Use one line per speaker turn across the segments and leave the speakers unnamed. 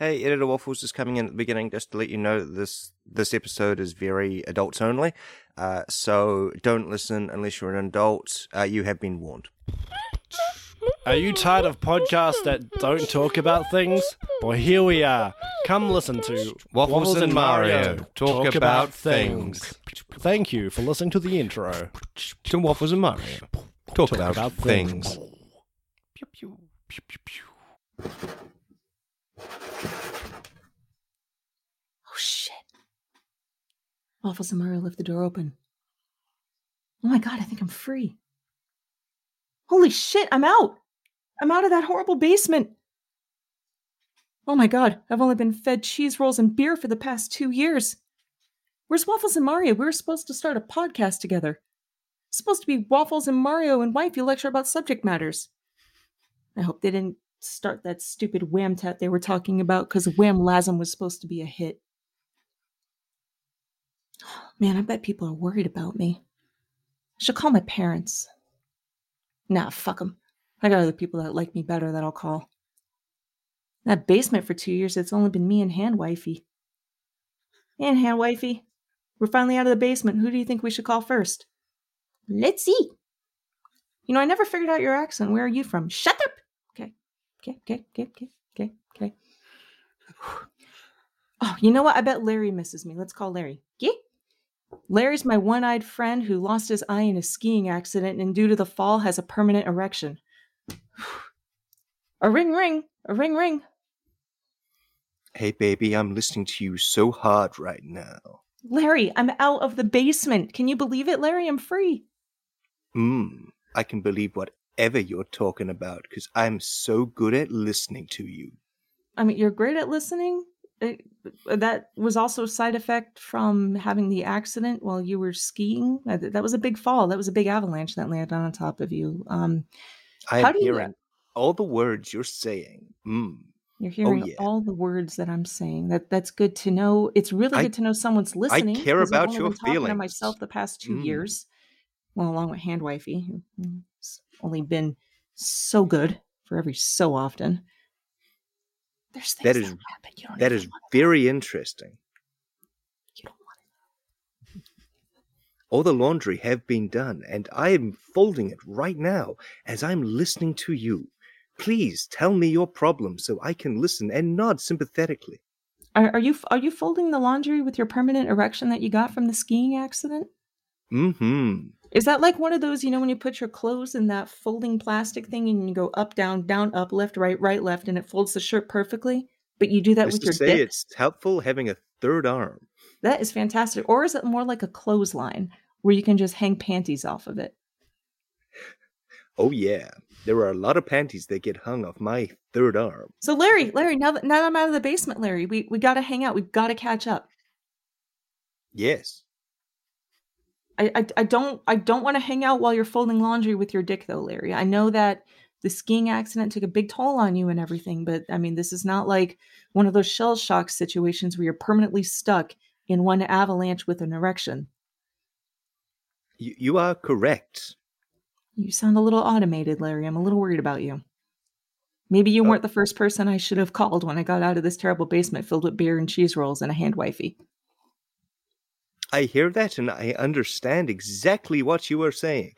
Hey, Editor Waffles is coming in at the beginning just to let you know that this this episode is very adults only. Uh, so don't listen unless you're an adult. Uh, you have been warned.
Are you tired of podcasts that don't talk about things? Well, here we are. Come listen to
Waffles and Mario talk about things.
Thank you for listening to the intro.
To Waffles and Mario. Talk, about,
about
things.
Pew, pew, pew, pew, pew.
Oh shit. Waffles and Mario left the door open. Oh my god, I think I'm free. Holy shit, I'm out! I'm out of that horrible basement. Oh my god, I've only been fed cheese rolls and beer for the past two years. Where's Waffles and Mario? We were supposed to start a podcast together. It's supposed to be Waffles and Mario and Wifey lecture about subject matters. I hope they didn't start that stupid wham tat they were talking about because Wham Lasm was supposed to be a hit. Man, I bet people are worried about me. I should call my parents. Nah, fuck them. I got other people that like me better that I'll call. That basement for two years, it's only been me and Hand Wifey. And Hand Wifey, we're finally out of the basement. Who do you think we should call first? Let's see. You know, I never figured out your accent. Where are you from? Shut up. Okay. Okay. Okay. Okay. Okay. Oh, you know what? I bet Larry misses me. Let's call Larry. Yeah. Larry's my one eyed friend who lost his eye in a skiing accident and, due to the fall, has a permanent erection. A ring, ring. A ring, ring.
Hey, baby, I'm listening to you so hard right now.
Larry, I'm out of the basement. Can you believe it, Larry? I'm free.
Hmm. I can believe whatever you're talking about because I'm so good at listening to you.
I mean, you're great at listening. It, that was also a side effect from having the accident while you were skiing. That was a big fall. That was a big avalanche that landed on top of you. Um,
I am
do you-
all the words you're saying. Hmm.
you're hearing
yeah.
all the words that I'm saying. That that's good to know. It's really
I-
good to know someone's listening.
care
'cause I've
about
only
your
been talking to myself the past two
Mm.
years, well, along with Hand Wifey, who's only been so good for every so often. There's things
That
that,
is-
happen. You don't
That
wanna know.
very interesting.
You don't want
All the laundry have been done, and I am folding it right now as I'm listening to you. Please tell me your problem so I can listen and nod sympathetically.
Are, are you are you folding the laundry with your permanent erection that you got from the skiing accident?
Mm-hmm.
Is that like one of those, you know, when you put your clothes in that folding plastic thing and you go up, down, down, up, left, right, right, left, and it folds the shirt perfectly? But you do that
Just
with
to
your
say
dick?
it's helpful having a third arm.
That is fantastic. Or is it more like a clothesline where you can just hang panties off of it?
Oh yeah, there are a lot of panties that get hung off my third arm.
So Larry, Larry, now that now that I'm out of the basement, Larry, we we got to hang out. We've got to catch up.
Yes.
I, I I don't I don't want to hang out while you're folding laundry with your dick though, Larry. I know that the skiing accident took a big toll on you and everything, but I mean this is not like one of those shell shock situations where you're permanently stuck in one avalanche with an erection.
You, you are correct.
You sound a little automated, Larry. I'm a little worried about you. Maybe you
Oh.
weren't the first person I should have called when I got out of this terrible basement filled with beer and cheese rolls and a hand wifey.
I hear that and I understand exactly what you are saying.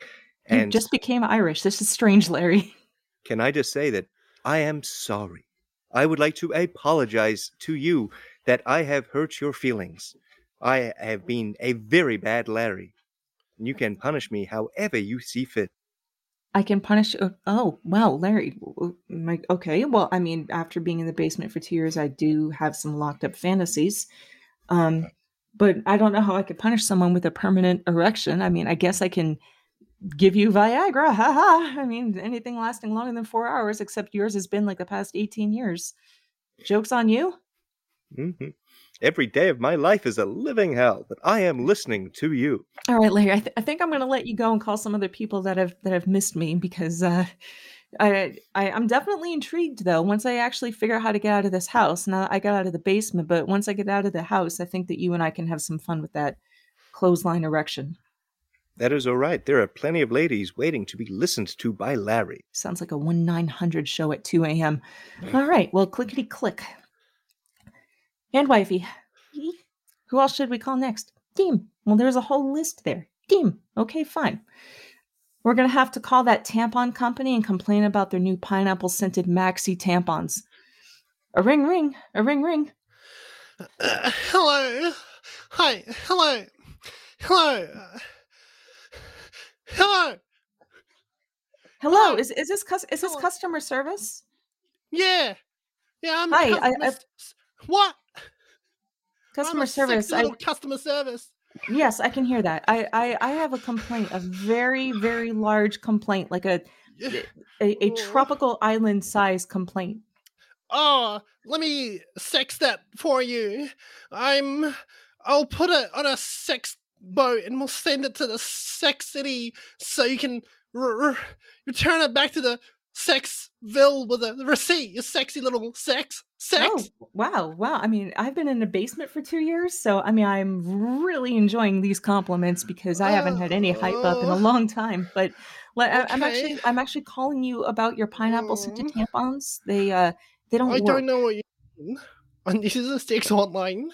You
And
just became Irish. This is strange, Larry.
can I just say that I am sorry. I would like to apologize to you that I have hurt your feelings. I have been a very bad Larry. You can punish me however you see fit.
I can punish. Uh, oh, wow, Larry. My, okay, well, I mean, after being in the basement for two years, I do have some locked up fantasies. Um, but I don't know how I could punish someone with a permanent erection. I mean, I guess I can give you Viagra. Ha ha. I mean, anything lasting longer than four hours, except yours has been like the past 18 years. Joke's on you.
hmm Every day of my life is a living hell, but I am listening to you.
All right, Larry. I, th- I think I'm going to let you go and call some other people that have that have missed me because uh, I, I I'm definitely intrigued though. Once I actually figure out how to get out of this house, now I got out of the basement, but once I get out of the house, I think that you and I can have some fun with that clothesline erection.
That is all right. There are plenty of ladies waiting to be listened to by Larry.
Sounds like a one nine hundred show at two a.m. Mm. All right, well, clickety click. And wifey. Who else should we call next? Deem. Well, there's a whole list there. Deem. Okay, fine. We're going to have to call that tampon company and complain about their new pineapple scented maxi tampons. A ring ring. A ring ring.
Uh, hello. Hi. Hello. Hello. Uh, hello.
Hello. Is is this cus- is this customer service?
Yeah. Yeah, I'm
Hi,
customer
I- I-
s- what?
Customer
I'm a
service.
sexy
I,
little customer service.
Yes, I can hear that. I, I I have a complaint, a very very large complaint, like a eh, a, a
Oh.
tropical island size complaint.
Oh, let me sex that for you. I'm. I'll put it on a sex boat and we'll send it to the sex city so you can r- r- return it back to the sexville with a receipt. You sexy little sex. Sex.
Oh, wow, wow. I mean, I've been in a basement for two years, so I mean, I'm really enjoying these compliments because I haven't had any hype up in a
Oh.
long time. But le- I- I'm actually, I'm actually calling you about your pineapple scented
Mm.
tampons. They, uh, they don't
I
work.
don't know what you mean. And this is a sex hotline.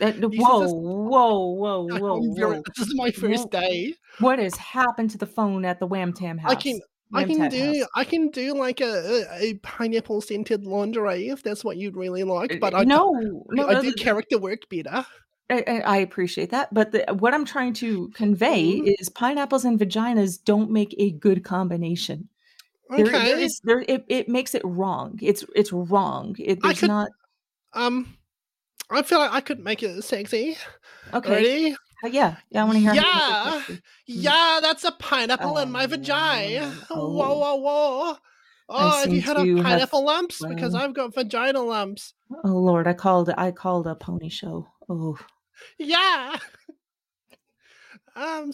Is
whoa, whoa, whoa, whoa, whoa!
This is my first
Whoa.
day.
What has happened to the phone at the Wham Tat house?
I can I can do
house?
I can do like a, a, pineapple scented lingerie if that's what you'd really like. But
Uh,
I
no,
do,
no,
I do
th-
character work better.
I, I appreciate that, but the, what I'm trying to convey
Mhm.
is pineapples and vaginas don't make a good combination. There,
Okay.
there is there it, it makes it wrong. It's it's wrong. It,
I
there's
could-
not
um I feel like I could make it sexy.
okay. Uh, yeah, yeah. I want to hear. how you make it
Yeah.
Mm.
Yeah, that's a pineapple in my
Oh,
vagina.
oh.
Whoa, whoa, whoa. Oh, have you had
to
of
have-
pineapple lumps? Because I've got vagina lumps.
Oh Lord, I called I called a pony show. Oh,
Yeah. Um,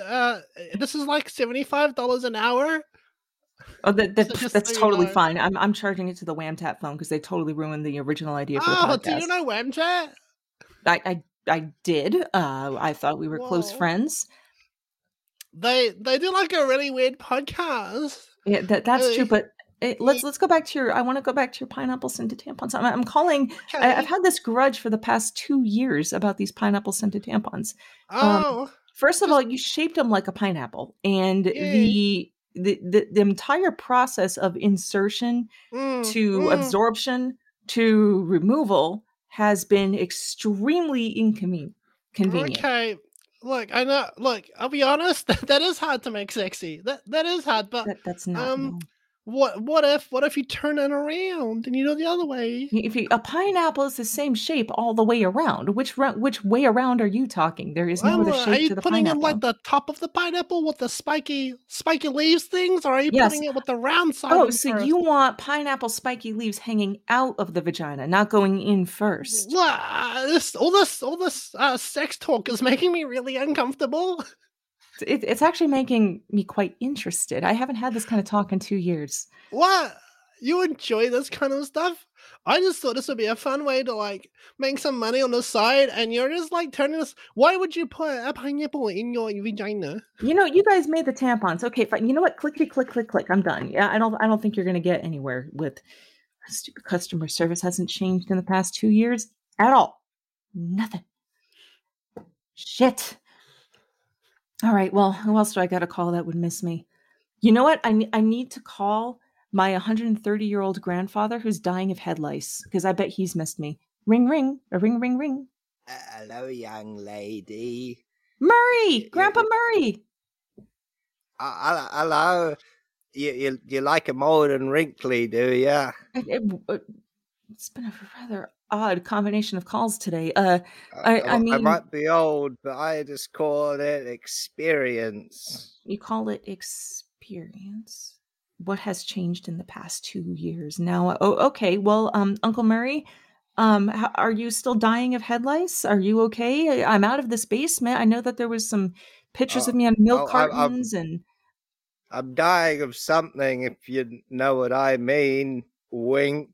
uh, this is like seventy-five dollars an hour.
oh that, that,
So
that's
so
totally
know.
fine. I'm I'm charging it to the Wham Tat phone because they totally ruined the original idea for the
Oh,
podcast.
do you know Whamtat?
I, I I did. Uh, I thought we were close friends.
They they do like a really weird podcast.
Yeah, that that's true. But it, let's let's go back to your. I want to go back to your pineapple scented tampons. I'm, I'm calling. I,
Okay.
I've had this grudge for the past two years about these pineapple scented tampons.
oh,
First of all, you shaped them like a pineapple, and
Yeah.
the, the the the entire process of insertion
mm,
to
mm.
absorption to removal has been extremely inconvenient.
Okay, look, I know. Look, I'll be honest. That, that is hard to make sexy. That that is hard. But
That, that's not.
Um. What what if what if you turn it around and you go the other way?
If you, a pineapple is the same shape all the way around, which which way around are you talking? There is no
Well,
other
uh, are
shape
you
to the
putting
pineapple.
in like the top of the pineapple with the spiky spiky leaves things, or are you
Yes.
putting it with the round side?
oh, so
first?
you want pineapple spiky leaves hanging out of the vagina, not going in first?
Uh, this all this all this uh, sex talk is making me really uncomfortable.
It, it's actually making me quite interested. I haven't had this kind of talk in two years.
What? You enjoy this kind of stuff? I just thought this would be a fun way to like make some money on the side, and you're just like turning this. Why would you put a pineapple in your vagina?
You know, you guys made the tampons. Okay, fine. You know what? Clickety click click click. Click. I'm done. Yeah, I don't. I don't think you're going to get anywhere with stupid customer service. Hasn't changed in the past two years at all. Nothing. Shit. All right. Well, who else do I got to call that would miss me? You know what? I I need to call my 130 year old grandfather who's dying of head lice because I bet he's missed me. Ring ring a ring ring ring.
Hello, young lady.
Murray, Grandpa Murray.
Uh, hello. You, you you like 'em old and wrinkly, do ya?
It, it, uh, it's been a rather odd combination of calls today. Uh, I- I
I
mean-
might be old, but I just call it experience.
you call it experience. What has changed in the past two years? Now, oh, okay. Well, um, Uncle Murray, um, how, are you still dying of head lice? Are you okay? I- I'm out of this basement. I know that there was some pictures
Oh,
of me on milk
oh, I- I'm-
cartons, and
I'm dying of something, if you know what I mean. Wink.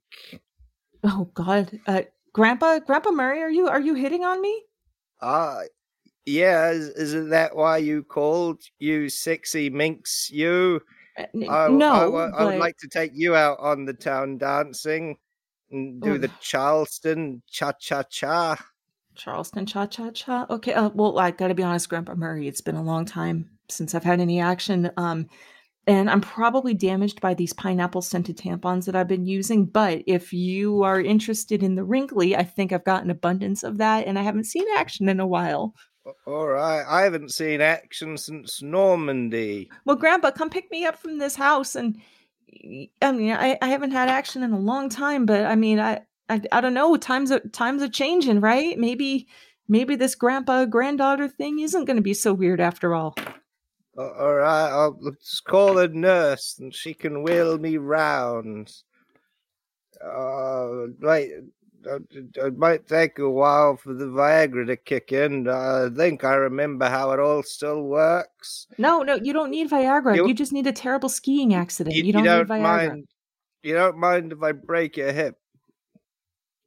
Oh God, uh, Grandpa, Grandpa Murray, are you are you hitting on me?
Ah, yeah. Is, isn't that why you called? You sexy minx, you.
Uh, n-
I,
no,
I, wa- I would like to take you out on the town dancing. and do
Oh.
the Charleston cha cha cha.
Charleston cha cha cha. Okay. Uh, well, I got to be honest, Grandpa Murray. It's been a long time since I've had any action. Um, and I'm probably damaged by these pineapple scented tampons that I've been using. But if you are interested in the wrinkly, I think I've got an abundance of that, and I haven't seen action in a while.
All right, I haven't seen action since Normandy.
Well, Grandpa, come pick me up from this house, and I mean, I, I haven't had action in a long time, but I mean, I I, I don't know. Times are times are changing, right? Maybe maybe this grandpa granddaughter thing isn't going to be so weird after all.
A- All right, I'll just call a nurse and she can wheel me round. Uh, right. uh, It might take a while for the Viagra to kick in. I think I remember how it all still works.
No, no, you don't need Viagra.
You-
You, just need a terrible skiing accident. You,
You,
don't,
you don't
Viagra.
mind. You don't mind if I break your hip.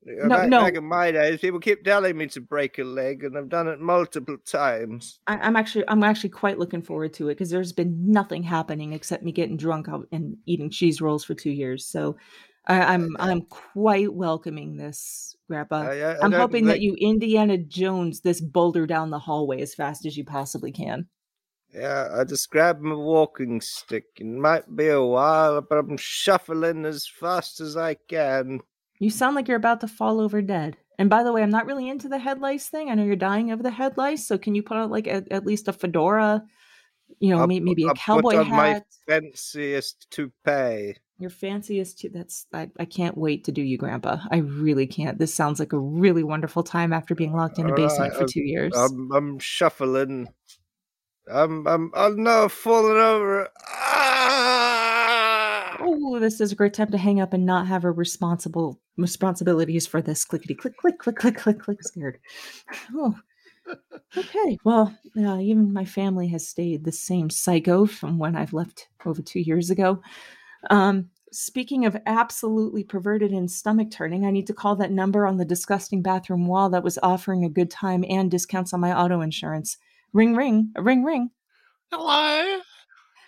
Uh,
No,
back,
no.
back in my days, people keep telling me to break a leg, and I've done it multiple times.
I, I'm actually I'm actually quite looking forward to it because there's been nothing happening except me getting drunk and eating cheese rolls for two years. So I, I'm I'm quite welcoming this, Grandpa.
I- I- I
I'm
don't
hoping that you Indiana Jones this boulder down the hallway as fast as you possibly can.
Yeah, I just grabbed my walking stick. It might be a while, but I'm shuffling as fast as I can.
You sound like you're about to fall over dead. And by the way, I'm not really into the head lice thing. I know you're dying of the head lice, so can you put on like a, at least a fedora? You know,
I'll
maybe a
I'll put
cowboy
on my. Fanciest toupee.
Your fanciest. Too, that's I, I can't wait to do you, Grandpa. I really can't. This sounds like a really wonderful time after being locked in a basement
right,
for
um,
two years.
I'm I'm shuffling. I'm I'm I'm now falling over. Ah!
Oh, this is a great time to hang up and not have a responsible responsibilities for this clickety click click click click click click scared. Oh. Okay, well, uh, even my family has stayed the same psycho from when I've left over two years ago. Um, speaking of absolutely perverted and stomach turning, I need to call that number on the disgusting bathroom wall that was offering a good time and discounts on my auto insurance. Ring, ring, ring, ring.
Hello.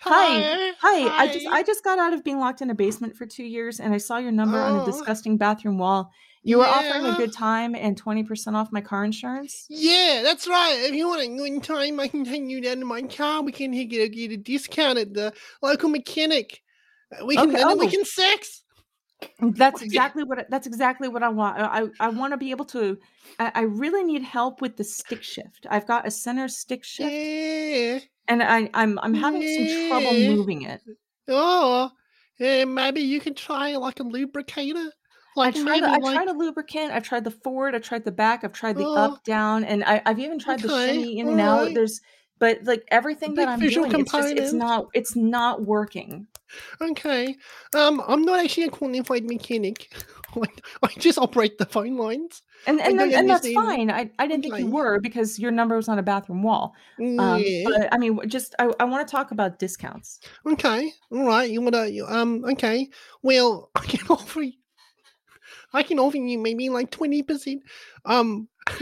Hi.
Hello?
Hi, I just I just got out of being locked in a basement for two years, and I saw your number on a
Oh.
disgusting bathroom wall. You were offering a good time and twenty percent off my car insurance.
Yeah, that's right. If you want a good time, I can take you down to my car. We can get a, get a discount at the local mechanic. Uh, We can
Okay,
and then we
oh.
can sex.
That's exactly what I- that's exactly what I want. I I, I want to be able to. I, I really need help with the stick shift. I've got a center stick shift,
Yeah.
And I I'm I'm having some trouble moving it.
Oh, yeah, maybe you can try like a lubricator. Like
I tried, I
like,
tried a lubricant. I've tried the forward. I tried the back. I've tried the
Oh.
up, down, and I, I've even tried the shimmy in and out.
alright.
There's, but like everything that I'm doing, it's just it's not it's not working.
Okay. Um, I'm not actually a qualified mechanic. I, just operate the phone lines.
And and, then- and that's fine. I, I didn't think you were because your number was on a bathroom wall. Um,
yeah.
But I mean, just I, I want to talk about discounts.
Okay. All right. You wanna? Um. Okay. Well, I can offer. you- I can offer you maybe like twenty percent. Um.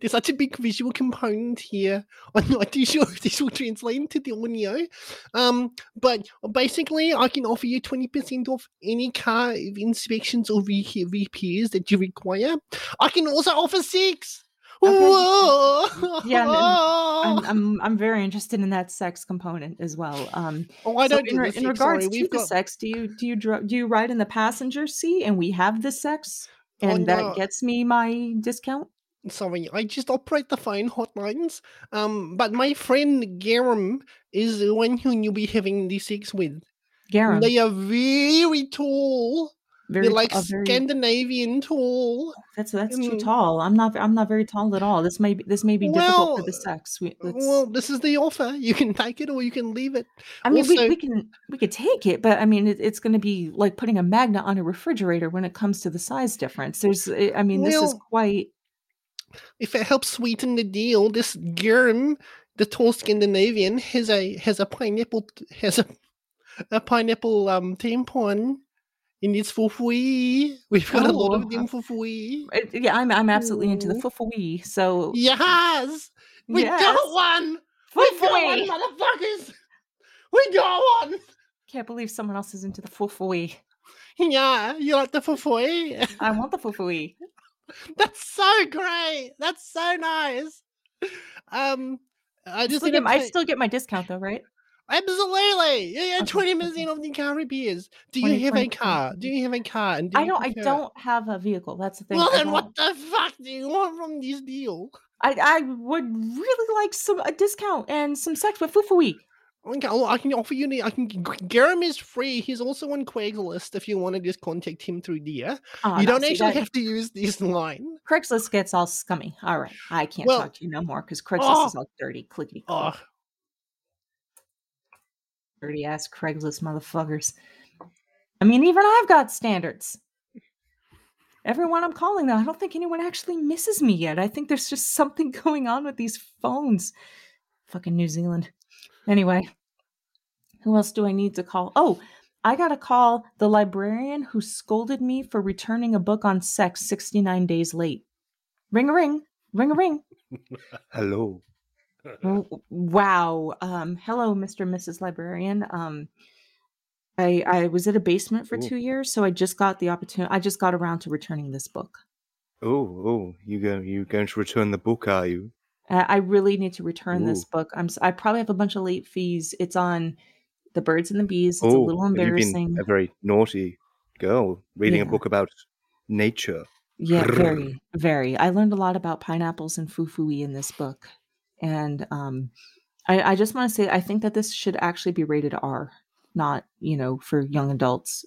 There's such a big visual component here. I'm not too sure if this will translate into the audio. Um, but basically, I can offer you 20% off any car inspections or re- repairs that you require. I can also offer six.
Okay. Yeah, and- I'm, I'm I'm very interested in that sex component as well. Um,
oh, I
so
don't
in, re- in regards
sorry.
to
We've
the sex, do you do you do you ride in the passenger seat and we have the sex
Oh,
and
no.
that gets me my discount?
Sorry, I just operate the phone hotlines. Um, but my friend Garum is the one who you'll be having the sex with.
Garum,
They are very tall.
very
They're like
uh, very-
Scandinavian tall.
That's that's too
Mm.
tall. I'm not I'm not very tall at all. This may be this may be difficult for the sex. We,
Well, this is the offer. You can take it or you can leave it.
I mean, we,
also-
we can we could take it, but I mean, it, it's going to be like putting a magnet on a refrigerator when it comes to the size difference. There's, I mean, this is quite.
If it helps sweeten the deal, this Garum, the tall Scandinavian, has a has a pineapple has a a pineapple um tampon in its fufui. We've got a lot
Oh,
of them fufui.
eh, Yeah, I'm I'm absolutely into the fufui. So
Yes, we
yes.
got one. We got one, motherfuckers. We got one.
Can't believe someone else is into the fufui.
Yeah, you like the fufui?
I want the fufui.
That's so great. That's so nice. Um, I just
still get, my- I still get my discount though, right?
absolutely. Yeah, yeah. Twenty percent of the car repairs. Do you have a car? Do you have a car? And do
I don't. I don't have a vehicle. That's the thing.
Well, then what the fuck do you want from this deal?
I I would really like some a discount and some sex with.
Okay, well, I can offer you. I can. Garum is free. He's also on Craigslist. If you want to just contact him through there,
Oh,
you don't actually
that-
have to use this line.
Craigslist gets all scummy. All right, I can't
Well-
talk to you no more because Craigslist
Oh.
is all dirty, clickety
Oh,
dirty ass Craigslist motherfuckers. I mean, even I've got standards. Everyone I'm calling though, I don't think anyone actually misses me yet. I think there's just something going on with these phones. Fucking New Zealand. Anyway, who else do I need to call? Oh, I got to call the librarian who scolded me for returning a book on sex 69 days late. Ring a ring, ring a ring.
Hello.
Wow. Um, hello, Mr. and Mrs. Librarian. Um, I I was at a basement for
Ooh.
two years, so I just got the opportunity. I just got around to returning this book.
Oh, oh, you go you going to return the book, are you?
I I really need to return this book. I'm. I probably have a bunch of late fees. It's on the birds and the bees. It's a little
have you
embarrassing.
been a very naughty girl reading a book about nature?
Yeah, very, very. I learned a lot about pineapples and fufui in this book, and um, I, I just want to say I think that this should actually be rated R, not you know for young adults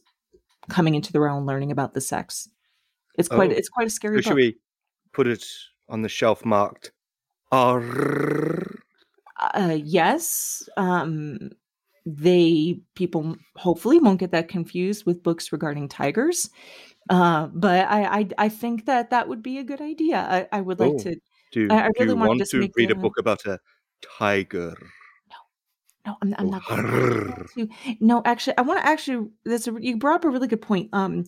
coming into their own learning about the sex. It's quite
Oh.
it's quite a scary
So should
book.
we put it on the shelf marked R?
Uh, yes, um, they people hopefully won't get that confused with books regarding tigers. Uh, but I, I I think that that would be a good idea. I, I would like
Oh.
to
Do,
I- I really
want
just
to read a
the-
book about a tiger?
No, I'm, I'm
Oh,
not. going to. No, actually, I want to actually. That's a, you brought up a really good point. Um,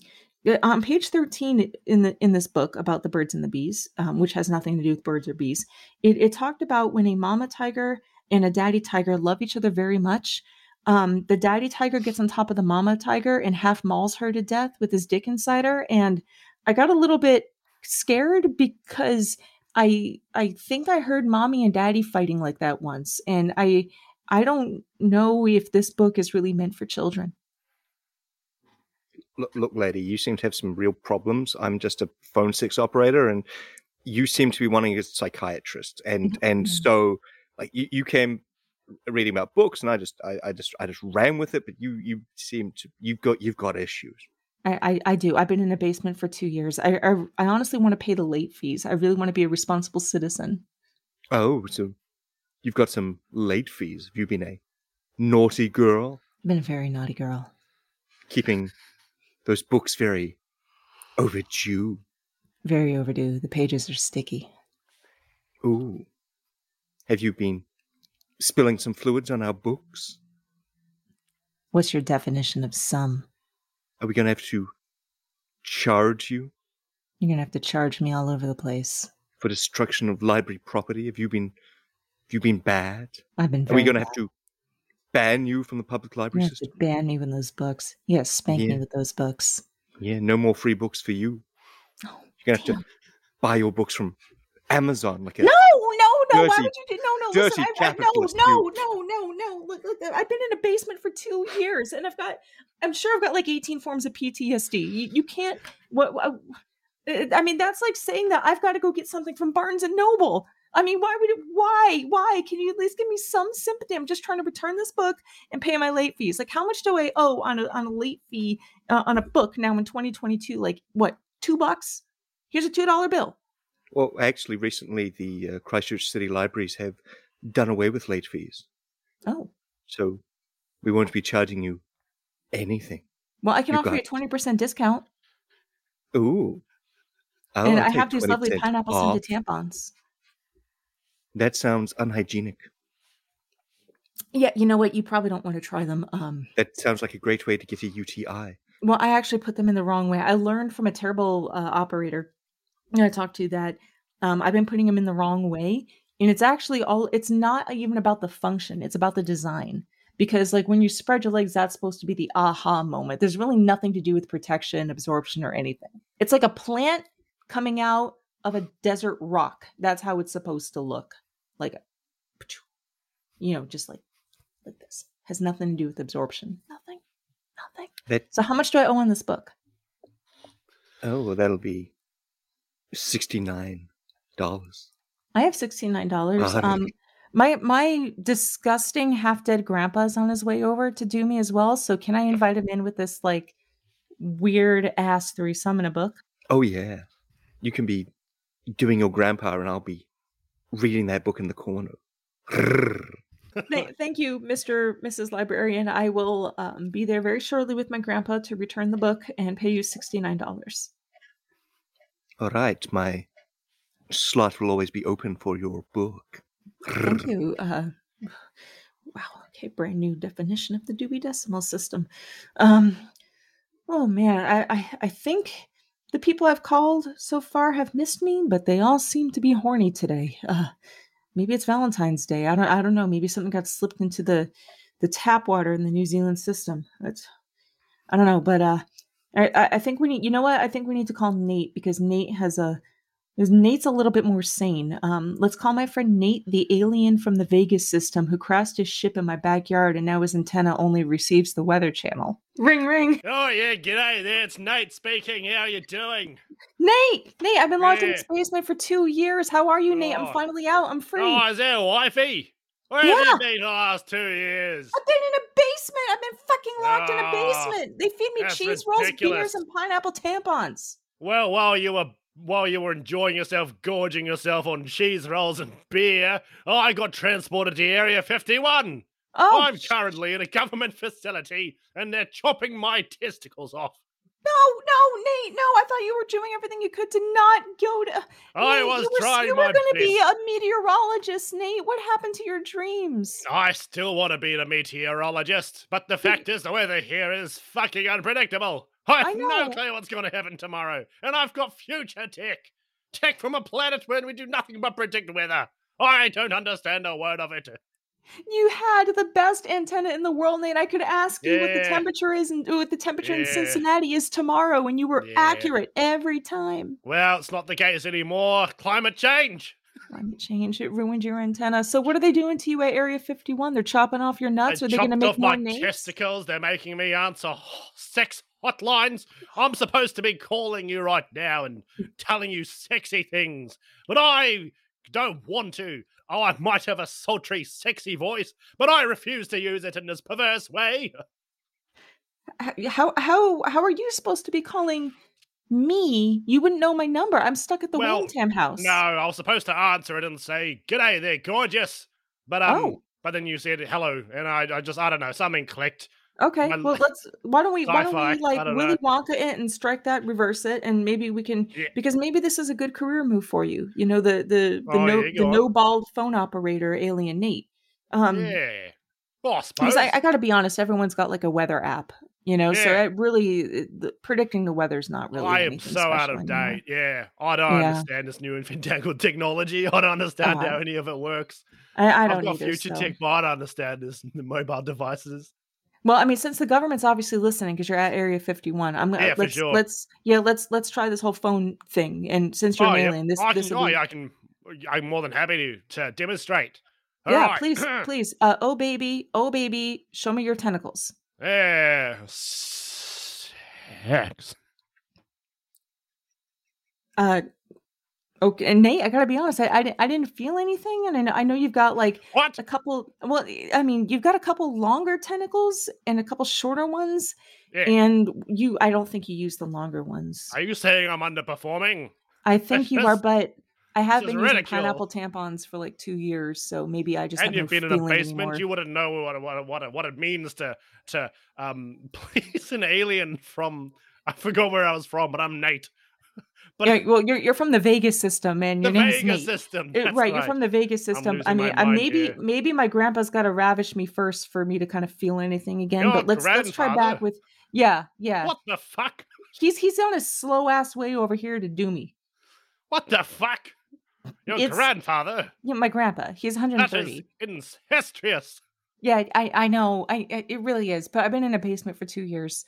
on page thirteen in the in this book about the birds and the bees, um, which has nothing to do with birds or bees, it, it talked about when a mama tiger and a daddy tiger love each other very much. Um, the daddy tiger gets on top of the mama tiger and half mauls her to death with his dick inside her, and I got a little bit scared because I I think I heard mommy and daddy fighting like that once, and I I don't know if this book is really meant for children.
Look, look, lady, you seem to have some real problems. I'm just a phone six operator, and you seem to be wanting a psychiatrist. And and
Mhm.
so, like, you, you came reading about books, and I just I, I just I just ran with it. But you you seem to you've got you've got issues.
I, I, I do. I've been in a basement for two years. I, I, I honestly want to pay the late fees. I really want to be a responsible citizen.
Oh, so you've got some late fees. Have you been a naughty girl,
I've been a very naughty girl.
keeping those books very overdue?
Very overdue. The pages are sticky.
Ooh, have you been spilling some fluids on our books?
What's your definition of some?
Are we going to have to charge you
You're gonna have to charge me all over the place.
for destruction of library property? Have you been have you been bad?
I've been. Bad.
Are we going to have to ban you from the public library
gonna
system?
ban me with those books. Yes, spank
Yeah.
me with those books.
Yeah, no more free books for you.
Oh,
You're going to have to buy your books from Amazon like a
No, no, no. Why would you do? No, no.
dirty
Listen, I, I, no, no, no, no, no. Look, look, I've been in a basement for two years, and I've got. I'm sure I've got like 18 forms of PTSD. You, you can't. What? what- uh, I mean, that's like saying that I've got to go get something from Barnes and Noble. I mean, why would it? Why? Why? Can you at least give me some sympathy? I'm just trying to return this book and pay my late fees. Like, how much do I owe on a on a late fee uh, on a book now in 2022? Like, what? Two bucks? Here's a two dollar bill.
Well, actually, recently the uh, Christchurch City Libraries have done away with late fees,
Oh,
so we won't be charging you anything.
well, I can
You
offer you a 20 percent discount.
Ooh, Oh,
and
I'll
I have these lovely
20%
pineapple scented tampons.
That sounds unhygienic.
Yeah, you know what? You probably don't want to try them. Um,
That sounds like a great way to get a UTI.
well, I actually put them in the wrong way. I learned from a terrible uh, operator I talked to that um, I've been putting them in the wrong way, and it's actually all. It's not even about the function; it's about the design. because like when you spread your legs that's supposed to be the aha moment there's really nothing to do with protection absorption or anything it's like a plant coming out of a desert rock. That's how it's supposed to look. Like a you know just like like this. Has nothing to do with absorption. Nothing. Nothing.
That
so how much do i owe on this book?
Oh, well, that'll be sixty-nine dollars.
i have $69
Uh,
um my my disgusting half dead grandpa's on his way over to do me as well. So can i invite him in with this like weird ass threesome in a book?
Oh yeah, you can be doing your grandpa, and I'll be reading that book in the corner.
Thank you, Mr. Mrs. Librarian. I will um, be there very shortly with my grandpa to return the book and pay you $69.
All right, my slot will always be open for your book.
Thank you. Uh, wow. Okay, brand new definition of the Dewey Decimal System. Um, oh man, I, I I think the people I've called so far have missed me, but they all seem to be horny today. Uh, maybe it's Valentine's Day. I don't I don't know. Maybe something got slipped into the the tap water in the New Zealand system. That's I don't know, but uh, I I think we need. You know what? I think we need to call Nate because Nate has a Nate's a little bit more sane. Um, let's call my friend Nate the alien from the Vegas system who crashed his ship in my backyard and now his antenna only receives the Weather Channel. Ring, ring.
Oh yeah, g'day there. It's Nate speaking. How are you doing?
Nate! Nate, I've been locked in
Yeah.
this basement for two years. How are you, Nate? I'm
Oh.
finally out. I'm free.
Oh, is that wifey? Where have you been the last two years?
I've been in a basement. I've been fucking locked in a
Oh,
basement. They feed me cheese rolls, beers, and pineapple tampons.
Well, while you were while you were enjoying yourself, gorging yourself on cheese rolls and beer, I got transported to Area 51.
Oh,
I'm currently in a government facility, and they're chopping my testicles off.
no, no, Nate, no. I thought you were doing everything you could to not go to.
I
Nate,
was
you were,
trying
You were going to be a meteorologist, Nate. What happened to your dreams?
I still want to be a meteorologist, but the fact is, the weather here is fucking unpredictable. I
I
have no clue what's going to happen tomorrow, and I've got future tech. Tech from a planet where we do nothing but predict weather. I don't understand a word of it.
You had the best antenna in the world, Nate. I could ask you what the temperature is and what the temperature in Cincinnati is tomorrow, and you were
Yeah.
accurate every time.
Well, it's not the case anymore. Climate change.
Climate change, it ruined your antenna. So what are they doing to you at Area 51? They're chopping off your nuts?
they
Are they going to make
off
more
my
names?
testicles. They're making me answer sex hotlines. I'm supposed to be calling you right now and telling you sexy things, but I don't want to. Oh, I might have a sultry, sexy voice, but I refuse to use it in this perverse way.
How how how are you supposed to be calling me? You wouldn't know my number. I'm stuck at the
Well,
Wingtam house.
No, I was supposed to answer it and say, "G'day there, gorgeous," but um,
Oh.
but then you said hello, and I, I just, I don't know, something clicked.
Okay,
my
well let's. Why don't we? Why don't we like
I don't
Willy
know.
Wonka it and strike that, reverse it, and maybe we can
Yeah.
because maybe this is a good career move for you. You know the the the
Oh,
no
yeah,
the
on.
no bald phone operator alien Nate. Um,
yeah, well, I suppose.
I, I got to be honest, everyone's got like a weather app. You know, so
Yeah.
it really it- the, predicting the weather's not really.
I am so out of
anymore.
date. Yeah, I don't understand this new infantangled technology. I don't understand
Oh,
how any of it works.
I, I
I've
don't
got
either.
future
so.
tech, but I don't understand this the mobile devices.
Well, I mean, since the government's obviously listening because you're at Area 51, I'm gonna
Yeah,
let's
sure.
let's yeah let's let's try this whole phone thing. And since you're
oh,
an
yeah,
alien, this
I
this
can.
will
Oh,
be,
yeah, I can. I'm more than happy to to demonstrate. All
yeah.
right.
Please, please. Uh, oh baby, oh baby, show me your tentacles.
Yeah, sex.
Uh, okay, and Nate, I gotta be honest, I I, I didn't feel anything, and I know, I know you've got like
What?
a couple. Well, I mean, you've got a couple longer tentacles and a couple shorter ones,
Yeah.
and you. I don't think you use the longer ones.
Are you saying I'm underperforming?
I think
That's-
you are, but I have been using pineapple tampons for like two years, so maybe I just
and you've
no
been in a basement.
anymore.
You wouldn't know what it- what what what it means to to um please an alien from. I forgot where I was from, but I'm Nate. But
Yeah, well, you're you're from the Vegas system, and
the
your name's
Vegas
Nate.
system.
Uh,
That's
right, you're from the Vegas system. I mean, uh,
mind
maybe
here.
maybe my grandpa's got to ravish me first for me to kind of feel anything again.
Your
but let's let's try back with yeah, yeah.
What the fuck?
He's he's on his slow ass way over here to do me.
What the fuck? Your
It's-
grandfather?
Yeah, my grandpa. He's
That
130.
is incestuous.
Yeah, I I know. I I- it really is. But I've been in a basement for two years.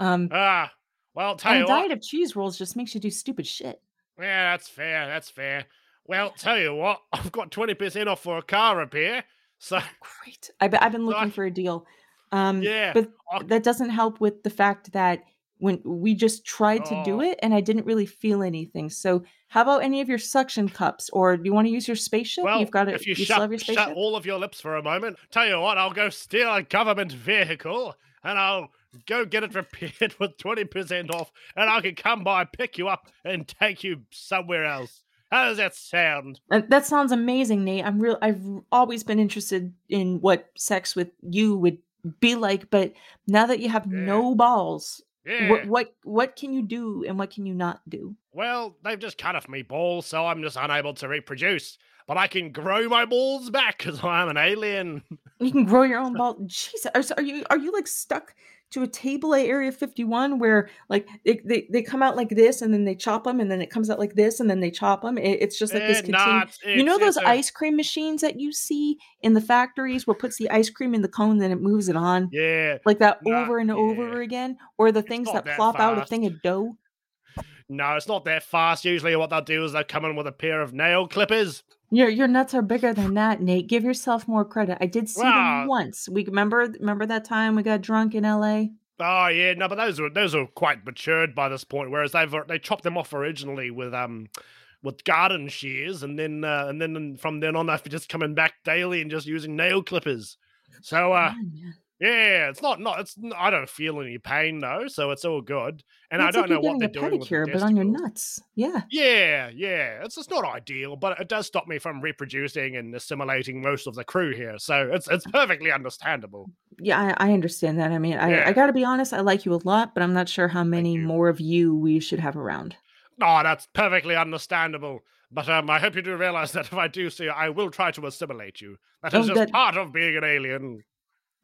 Um,
Ah, well, tell
and
you
a
what.
diet of cheese rolls just makes you do stupid shit.
Yeah, that's fair. That's fair. Well, tell you what, I've got twenty percent off for a car repair. So
Great. I've been, I've been looking
Right.
for a deal. Um,
yeah,
but
I-
that doesn't help with the fact that when we just tried to do
Oh.
it and I didn't really feel anything. So how about any of your suction cups or do you want to use your spaceship?
well,
You've got it.
if you,
have your
shut, shut all of your lips for a moment, tell you what, I'll go steal a government vehicle and I'll go get it repaired with twenty percent off, and I can come by, pick you up, and take you somewhere else. How does that sound?
That sounds amazing, Nate. I'm real. I've always been interested in what sex with you would be like, but now that you have
Yeah.
no balls,
Yeah.
what what what can you do and what can you not do?
Well, they've just cut off me balls, so I'm just unable to reproduce. But I can grow my balls back because I'm an alien.
You can grow your own ball. Jesus, are, are you are you like stuck to a table at Area 51 where like they, they, they come out like this and then they chop them and then it comes out like this and then they chop them. It, it's just like this
Eh,
continu- You know those
a-
ice cream machines that you see in the factories where it puts the ice cream in the cone, then it moves it on
Yeah,
like that
Nah,
over and over again, or the things that
that
plop out a thing of dough.
No, it's not that fast. Usually, what they'll do is they'll come in with a pair of nail clippers.
Your your nuts are bigger than that, Nate. Give yourself more credit. I did see
Wow.
them once. We remember remember that time we got drunk in L.A.
Oh yeah, no, but those are those are quite matured by this point. Whereas they've they chopped them off originally with um with garden shears, and then uh, and then from then on they've just coming back daily and just using nail clippers. So uh,
man.
Yeah, it's not not it's I don't feel any pain though, so it's all good. And I don't
like
know what they're doing with the
pedicure, but on your nuts. Yeah.
Yeah, yeah, it's it's not ideal, but it does stop me from reproducing and assimilating most of the crew here. So it's it's perfectly understandable.
Yeah, I, I understand that. I mean, I,
Yeah.
I got to be honest. I like you a lot, but I'm not sure how many more of you we should have around.
Oh, that's perfectly understandable. But um, I hope you do realize that if I do see you, I will try to assimilate you. That is
Oh,
just
that-
part of being an alien.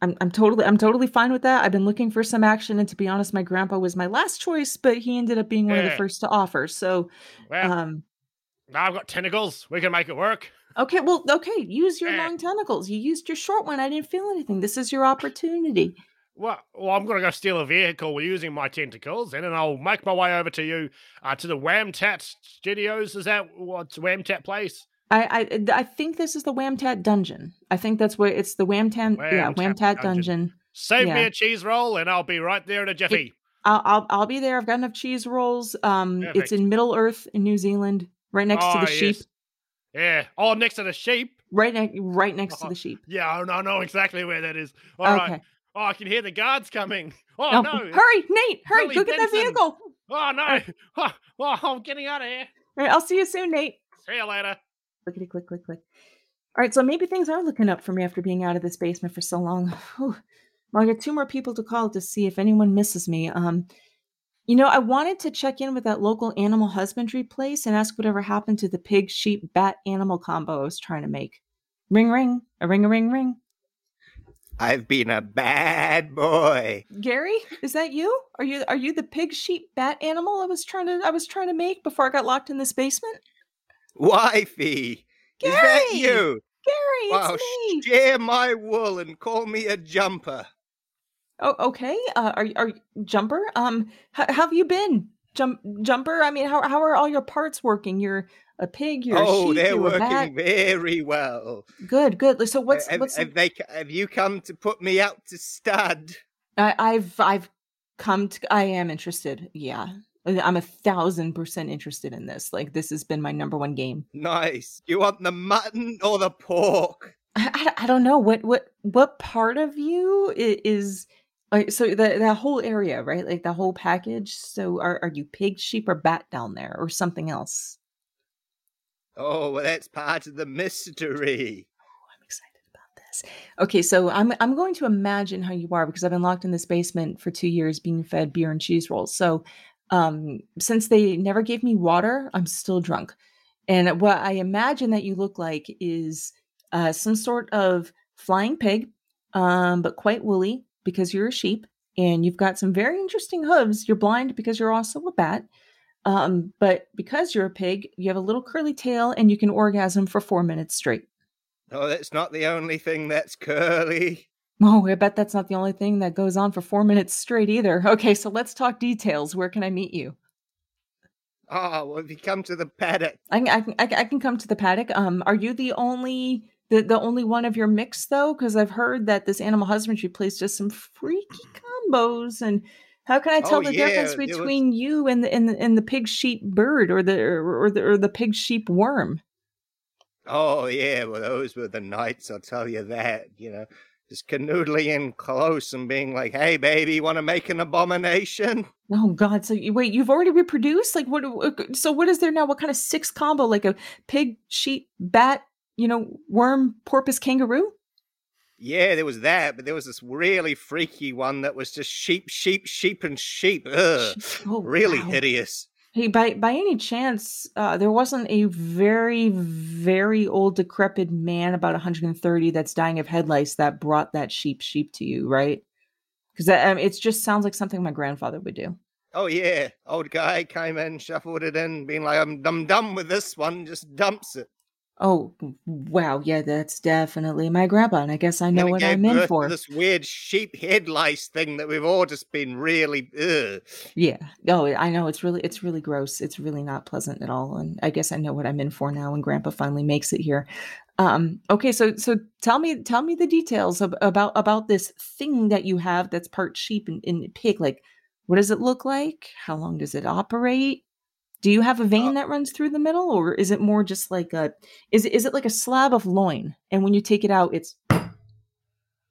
I'm I'm totally I'm totally fine with that. I've been looking for some action, and to be honest, my grandpa was my last choice, but he ended up being one of the first to offer. So,
Well,
um,
now I've got tentacles. We can make it work.
okay, well, okay, use your
Eh.
long tentacles. You used your short one. I didn't feel anything. This is your opportunity.
Well, well, I'm gonna go steal a vehicle using my tentacles, and then I'll make my way over to you uh, to the Whamtat Studios. Is that what's Whamtat place?
I, I I think this is the Whamtat dungeon. I think that's where it's the Whamtat yeah
Whamtat dungeon.
dungeon.
Save me a cheese roll, and I'll be right there in a jiffy.
I'll, I'll I'll be there. I've got enough cheese rolls. Um, it's in Middle Earth in New Zealand, right next to
Oh,
the sheep.
yes. Yeah. Oh, next to the sheep.
Right next, right next to
Oh,
the sheep.
Yeah, I know, I know exactly where that is. All right.
okay.
Oh, I can hear the guards coming. Oh
No,
no!
hurry, Nate! Hurry!
Billy
go get that vehicle.
Oh no! Oh, oh, I'm getting out of here.
All right, I'll see you soon, Nate.
See you later.
Clickety click click click. All right, so maybe things are looking up for me after being out of this basement for so long. Whew. Well, I got two more people to call to see if anyone misses me. Um, you know, I wanted to check in with that local animal husbandry place and ask whatever happened to the pig, sheep, bat animal combo I was trying to make. Ring ring, a ring a ring ring.
I've been a bad boy.
Gary, is that you? Are you are you the pig, sheep, bat animal I was trying to I was trying to make before I got locked in this basement?
Wifey, is that
Gary!
you?
Gary,
Wow,
it's me.
share my wool and call me a jumper.
Oh, okay. Uh, are are jumper? Um, how, how have you been, jump jumper? I mean, how how are all your parts working? You're a pig. You're a
oh,
sheep.
they're
a bat.
working very well.
Good, good. So what's
have,
what's?
have they? Have you come to put me out to stud?
I, I've I've come to. I am interested. Yeah, I'm a thousand percent interested in this. Like this has been my number one game.
Nice. You want the mutton or the pork?
I, I, I don't know what what what part of you i- is like so the that whole area right like the whole package so are, are you pig sheep or bat down there or something else
Oh, well, that's part of the mystery.
Oh, I'm excited about this okay so i'm i'm going to imagine how you are because i've been locked in this basement for two years being fed beer and cheese rolls so um since they never gave me water i'm still drunk. And what i imagine that you look like is uh some sort of flying pig um but quite woolly because you're a sheep and you've got some very interesting hooves. You're blind because you're also a bat um but because you're a pig you have a little curly tail and you can orgasm for four minutes straight.
Oh, that's not the only thing that's curly.
Oh, I bet that's not the only thing that goes on for four minutes straight either. Okay, so let's talk details. Where can I meet you?
Oh, well, if you come to the paddock,
I can, I can, I can- I can come to the paddock. Um, are you the only the, the only one of your mix though? Because I've heard that this animal husbandry place does some freaky combos. And how can I tell
Oh,
the
yeah,
difference
there was-
between you and the and the, and the pig sheep bird or the or, or the or the pig sheep worm?
Oh yeah, well those were the nights, I'll tell you that, you know. Just canoodling in close and being like, Hey baby, wanna make an abomination?
Oh God! So you, wait, you've already reproduced? Like what? what- uh, So what is there now? What kind of six combo? Like a pig, sheep, bat, you know, worm, porpoise, kangaroo?
Yeah, there was that, but there was this really freaky one that was just sheep, sheep, sheep, and sheep. Ugh.
Oh,
really
wow.
hideous.
Hey, by by any chance, uh, there wasn't a very very old decrepit man about 130 that's dying of head lice that brought that sheep sheep to you, right? Because um, it just sounds like something my grandfather would do.
Oh yeah, old guy came in, shuffled it in, being like, I'm, I'm done with this one, just dumps it.
Oh wow, yeah, that's definitely my grandpa, and I guess I know what I'm in for.
This weird sheep head lice thing that we've all just been really. Ugh.
Yeah. Oh, I know it's really it's really gross. It's really not pleasant at all. And I guess I know what I'm in for now when grandpa finally makes it here. Um okay, so so tell me tell me the details of, about about this thing that you have that's part sheep and, and pig. Like what does it look like? How long does it operate? Do you have a vein
Uh,
that runs through the middle or is it more just like a is it is it like a slab of loin and when you take it out it's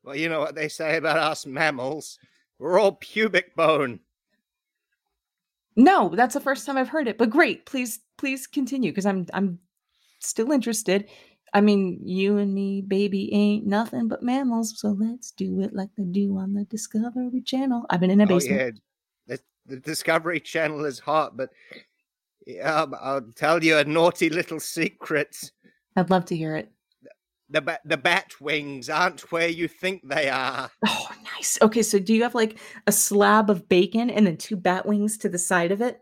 Well, you know what they say about us mammals. We're all pubic bone.
No, that's the first time I've heard it. But great, please, please continue because I'm I'm still interested. I mean, you and me, baby, ain't nothing but mammals. So let's do it like they do on the Discovery Channel. I've been in a basement.
Oh
basement.
yeah, the, the Discovery Channel is hot, but um, I'll tell you a naughty little secret.
I'd love to hear it.
The ba- the bat wings aren't where you think they are.
Oh, nice. Okay, so do you have like a slab of bacon and then two bat wings to the side of it?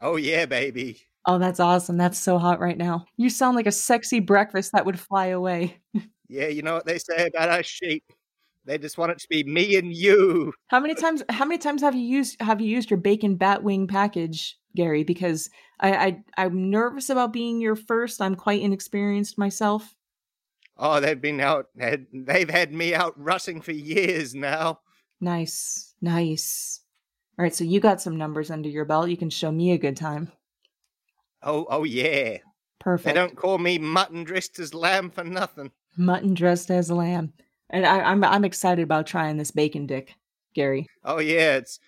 Oh yeah, baby.
Oh, that's awesome. That's so hot right now. You sound like a sexy breakfast that would fly away.
Yeah, you know what they say about us sheep. They just want it to be me and you.
How many times how many times have you used have you used your bacon bat wing package, Gary? Because I, I I'm nervous about being your first. I'm quite inexperienced myself.
Oh, they've been out. They've had me out rutting for years now.
Nice. Nice. All right, so you got some numbers under your belt. You can show me a good time.
Oh, oh yeah.
Perfect.
They don't call me mutton dressed as lamb for nothing.
Mutton dressed as lamb. And I, I'm I'm excited about trying this bacon dick, Gary.
Oh yeah, it's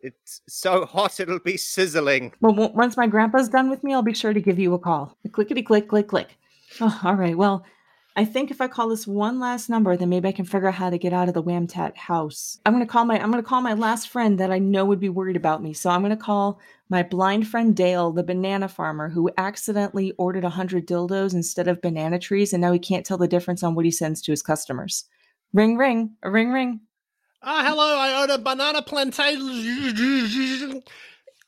it's so hot it'll be sizzling.
Well, once my grandpa's done with me, I'll be sure to give you a call. Clickety click, click, click. Oh, all right. Well, I think if I call this one last number, then maybe I can figure out how to get out of the Whamtat house. I'm gonna call my I'm gonna call my last friend that I know would be worried about me. So I'm gonna call my blind friend Dale, the banana farmer, who accidentally ordered hundred dildos instead of banana trees, and now he can't tell the difference on what he sends to his customers. Ring ring, a ring ring.
Ah, hello, I own a banana plantation.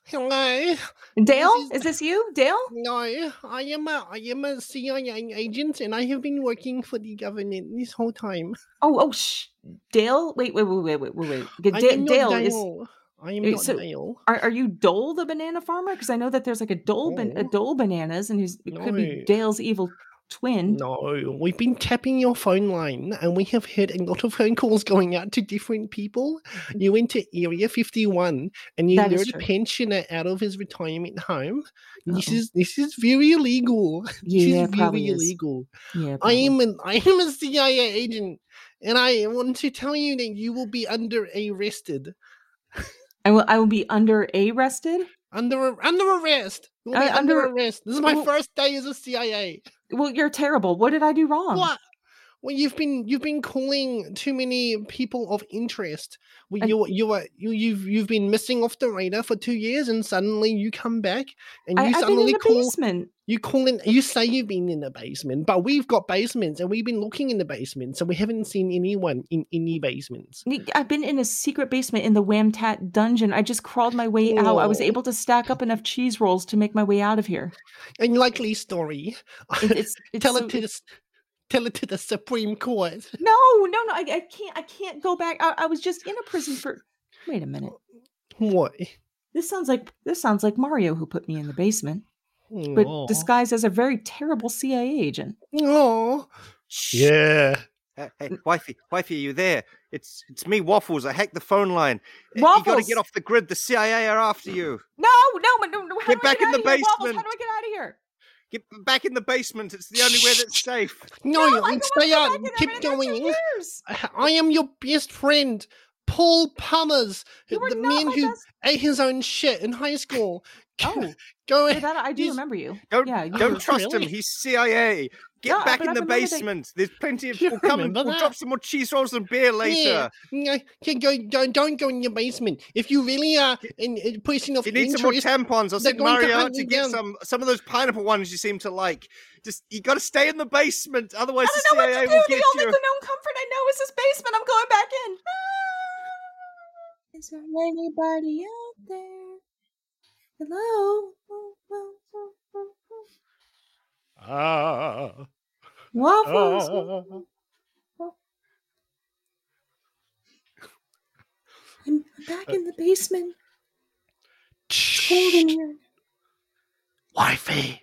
Hello.
Dale,
is-
is this you, Dale?
No, I am a I am a CIA agent and I have been working for the government this whole time.
Oh, oh, shh, Dale. Wait, wait, wait, wait, wait, wait, wait. G-
I
Da-
am not
Dale is.
I am not
so-
Dale.
Are, are you Dole the banana farmer? Because I know that there's like a Dole, ban- a Dole bananas, and he's, it could be Dale's evil twin.
No, we've been tapping your phone line and we have heard a lot of phone calls going out to different people. You went to Area 51 and you
That
lured a pensioner out of his retirement home. This
Uh-oh.
is this is very illegal. This is very
is.
illegal.
Yeah,
I am an I am a CIA agent and I want to tell you that you will be under arrested.
I will. I will be under arrested.
Under under arrest. You will be
Uh,
under,
under-
arrest. This is my
well-
first day as a CIA.
Well, you're terrible. What did I do wrong?
Well, you've been you've been calling too many people of interest. Well, you you were you you've you've been missing off the radar for two years, and suddenly you come back and
I,
you
been
suddenly call
basement.
you call in. You say you've been in the basement, but we've got basements, and we've been looking in the basements, and we haven't seen anyone in any basements.
I've been in a secret basement in the Whamtat dungeon. I just crawled my way out. I was
Oh.
able to stack up enough cheese rolls to make my way out of here.
And likely story.
It, it's, it's
tell
so-
it to the tell it to the Supreme Court.
No, no, no. I, I can't. I can't go back. I, I was just in a prison for. Wait a minute.
What?
This sounds like this sounds like Mario who put me in the basement, but
Aw.
disguised as a very terrible CIA agent.
Oh.
Yeah.
Hey, hey, wifey, wifey, are you there? It's it's me, Waffles. I hacked the phone line. Uh, You gotta get off the grid. The CIA are after you.
No, no, but no, no. How
Get
do I
back
get
in
out
the
of here, Waffles?
basement.
How do I get out of here?
Get back in the basement. It's the only way that's safe.
No,
No, I
you stay
wanna
out.
back in there.
Keep
I've been there two
going. I am your best friend, Paul Pummers, the man who
best-
ate his own shit in high school.
Oh,
Go ahead.
that, I do
He's-
remember you.
Don't
Yeah, you
don't
were-
trust him. He's CIA. Get
No,
back in
I
the
remember that-
basement. There's plenty of.
You
We'll come and we'll
that?
drop some more cheese rolls and beer later.
Yeah, yeah, go, go, don't go in your basement. If you really are in, in a person of
If you need some more
interest,
tampons, I'll
they're
send
going to
Mario to get
down.
some some of those pineapple ones you seem to like. Just you got to stay in the basement, otherwise
I don't know what to do.
will
The only
you.
known comfort I know is this basement. I'm going back in. Is there anybody out there? Hello?
Ah.
Waffles.
ah.
I'm back in the basement. It's cold in here.
Wifey.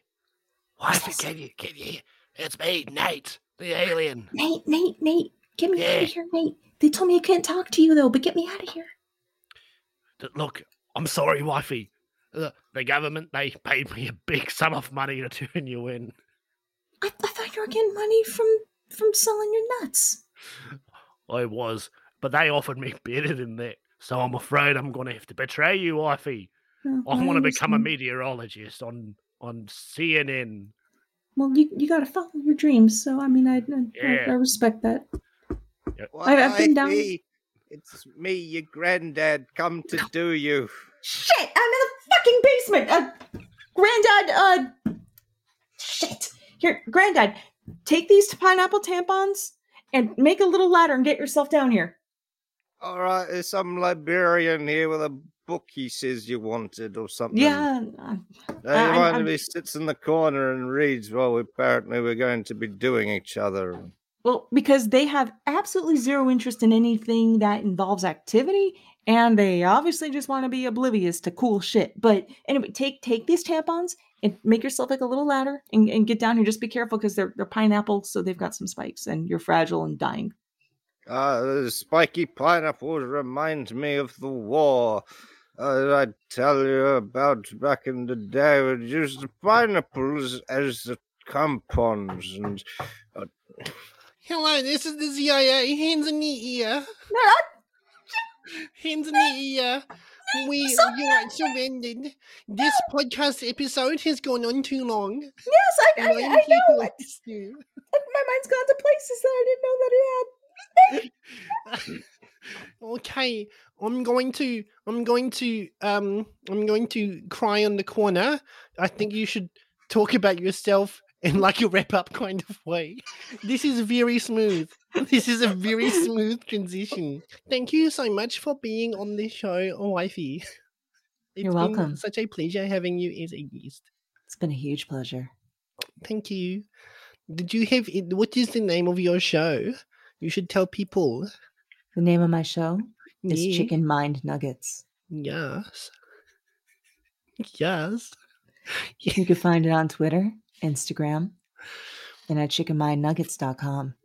Wifey, can you, can you? It's me, Nate, the alien.
Nate, Nate, Nate. Get me out
Yeah.
of here, Nate. They told me I can't talk to you though, but get me out of here.
Look, I'm sorry, wifey. The, the government, they paid me a big sum of money to turn you in.
I, I thought you were getting money from from selling your nuts.
I was, but they offered me better than that. So I'm afraid I'm going to have to betray you, wifey.
Oh,
I want to become a meteorologist on on CNN.
Well, you you gotta follow your dreams. So I mean, I I, I,
Yeah.
I respect that.
Wifey,
I've been down-
It's me, your granddad, come to do you.
Shit! I'm in the fucking basement. Uh, granddad. Uh, shit. Here, granddad, take these pineapple tampons and make a little ladder and get yourself down here.
All right, there's some librarian here with a book he says you wanted or something.
Yeah.
Now,
I'm-
he one
I'm-
he sits in the corner and reads while apparently we're going to be doing each other.
Well, because they have absolutely zero interest in anything that involves activity, and they obviously just want to be oblivious to cool shit. But anyway, take take these tampons and make yourself like a little ladder and, and get down here. Just be careful because they're they're pineapple, so they've got some spikes, and you're fragile and dying.
Ah, the spiky pineapples remind me of the war. Uh, I tell you about back in the day, we used the pineapples as the compounds, and
Hello, this is the CIA. Hands in the ear. Hands in the ear. We you are surrendered. This podcast episode has gone on too long.
Yes, I, I, I know. I, my mind's gone to places that I didn't know that it had.
okay, I'm going to I'm going to um I'm going to cry on the corner. I think you should talk about yourself in like a wrap up kind of way. This is very smooth. This is a very smooth transition. Thank you so much for being on the show, wifey. It's
You're
been
welcome.
such a pleasure having you as a guest.
It's been a huge pleasure.
Thank you. Did you have what is the name of your show? You should tell people.
The name of my show is
Yeah.
Chicken Mind Nuggets.
Yes. Yes.
You can find it on Twitter, Instagram, and at chickenmindnuggets.com.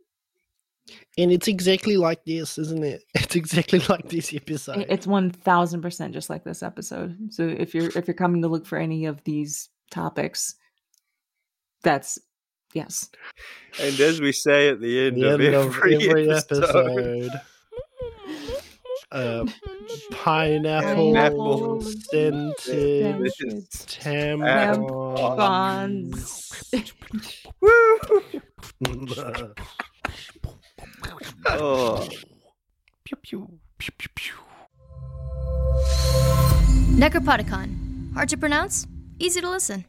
And it's exactly like this, isn't it? It's exactly like this episode.
It's one thousand percent just like this episode. So if you're if you're coming to look for any of these topics, that's yes.
and as we say at the end,
The
of,
end
every
of every
episode,
episode. Uh, pineapple
Pineapple
scented
Scented
tampons.
oh.
Pew, pew, pew, pew, pew.
Necropodicon. Hard to pronounce, easy to listen.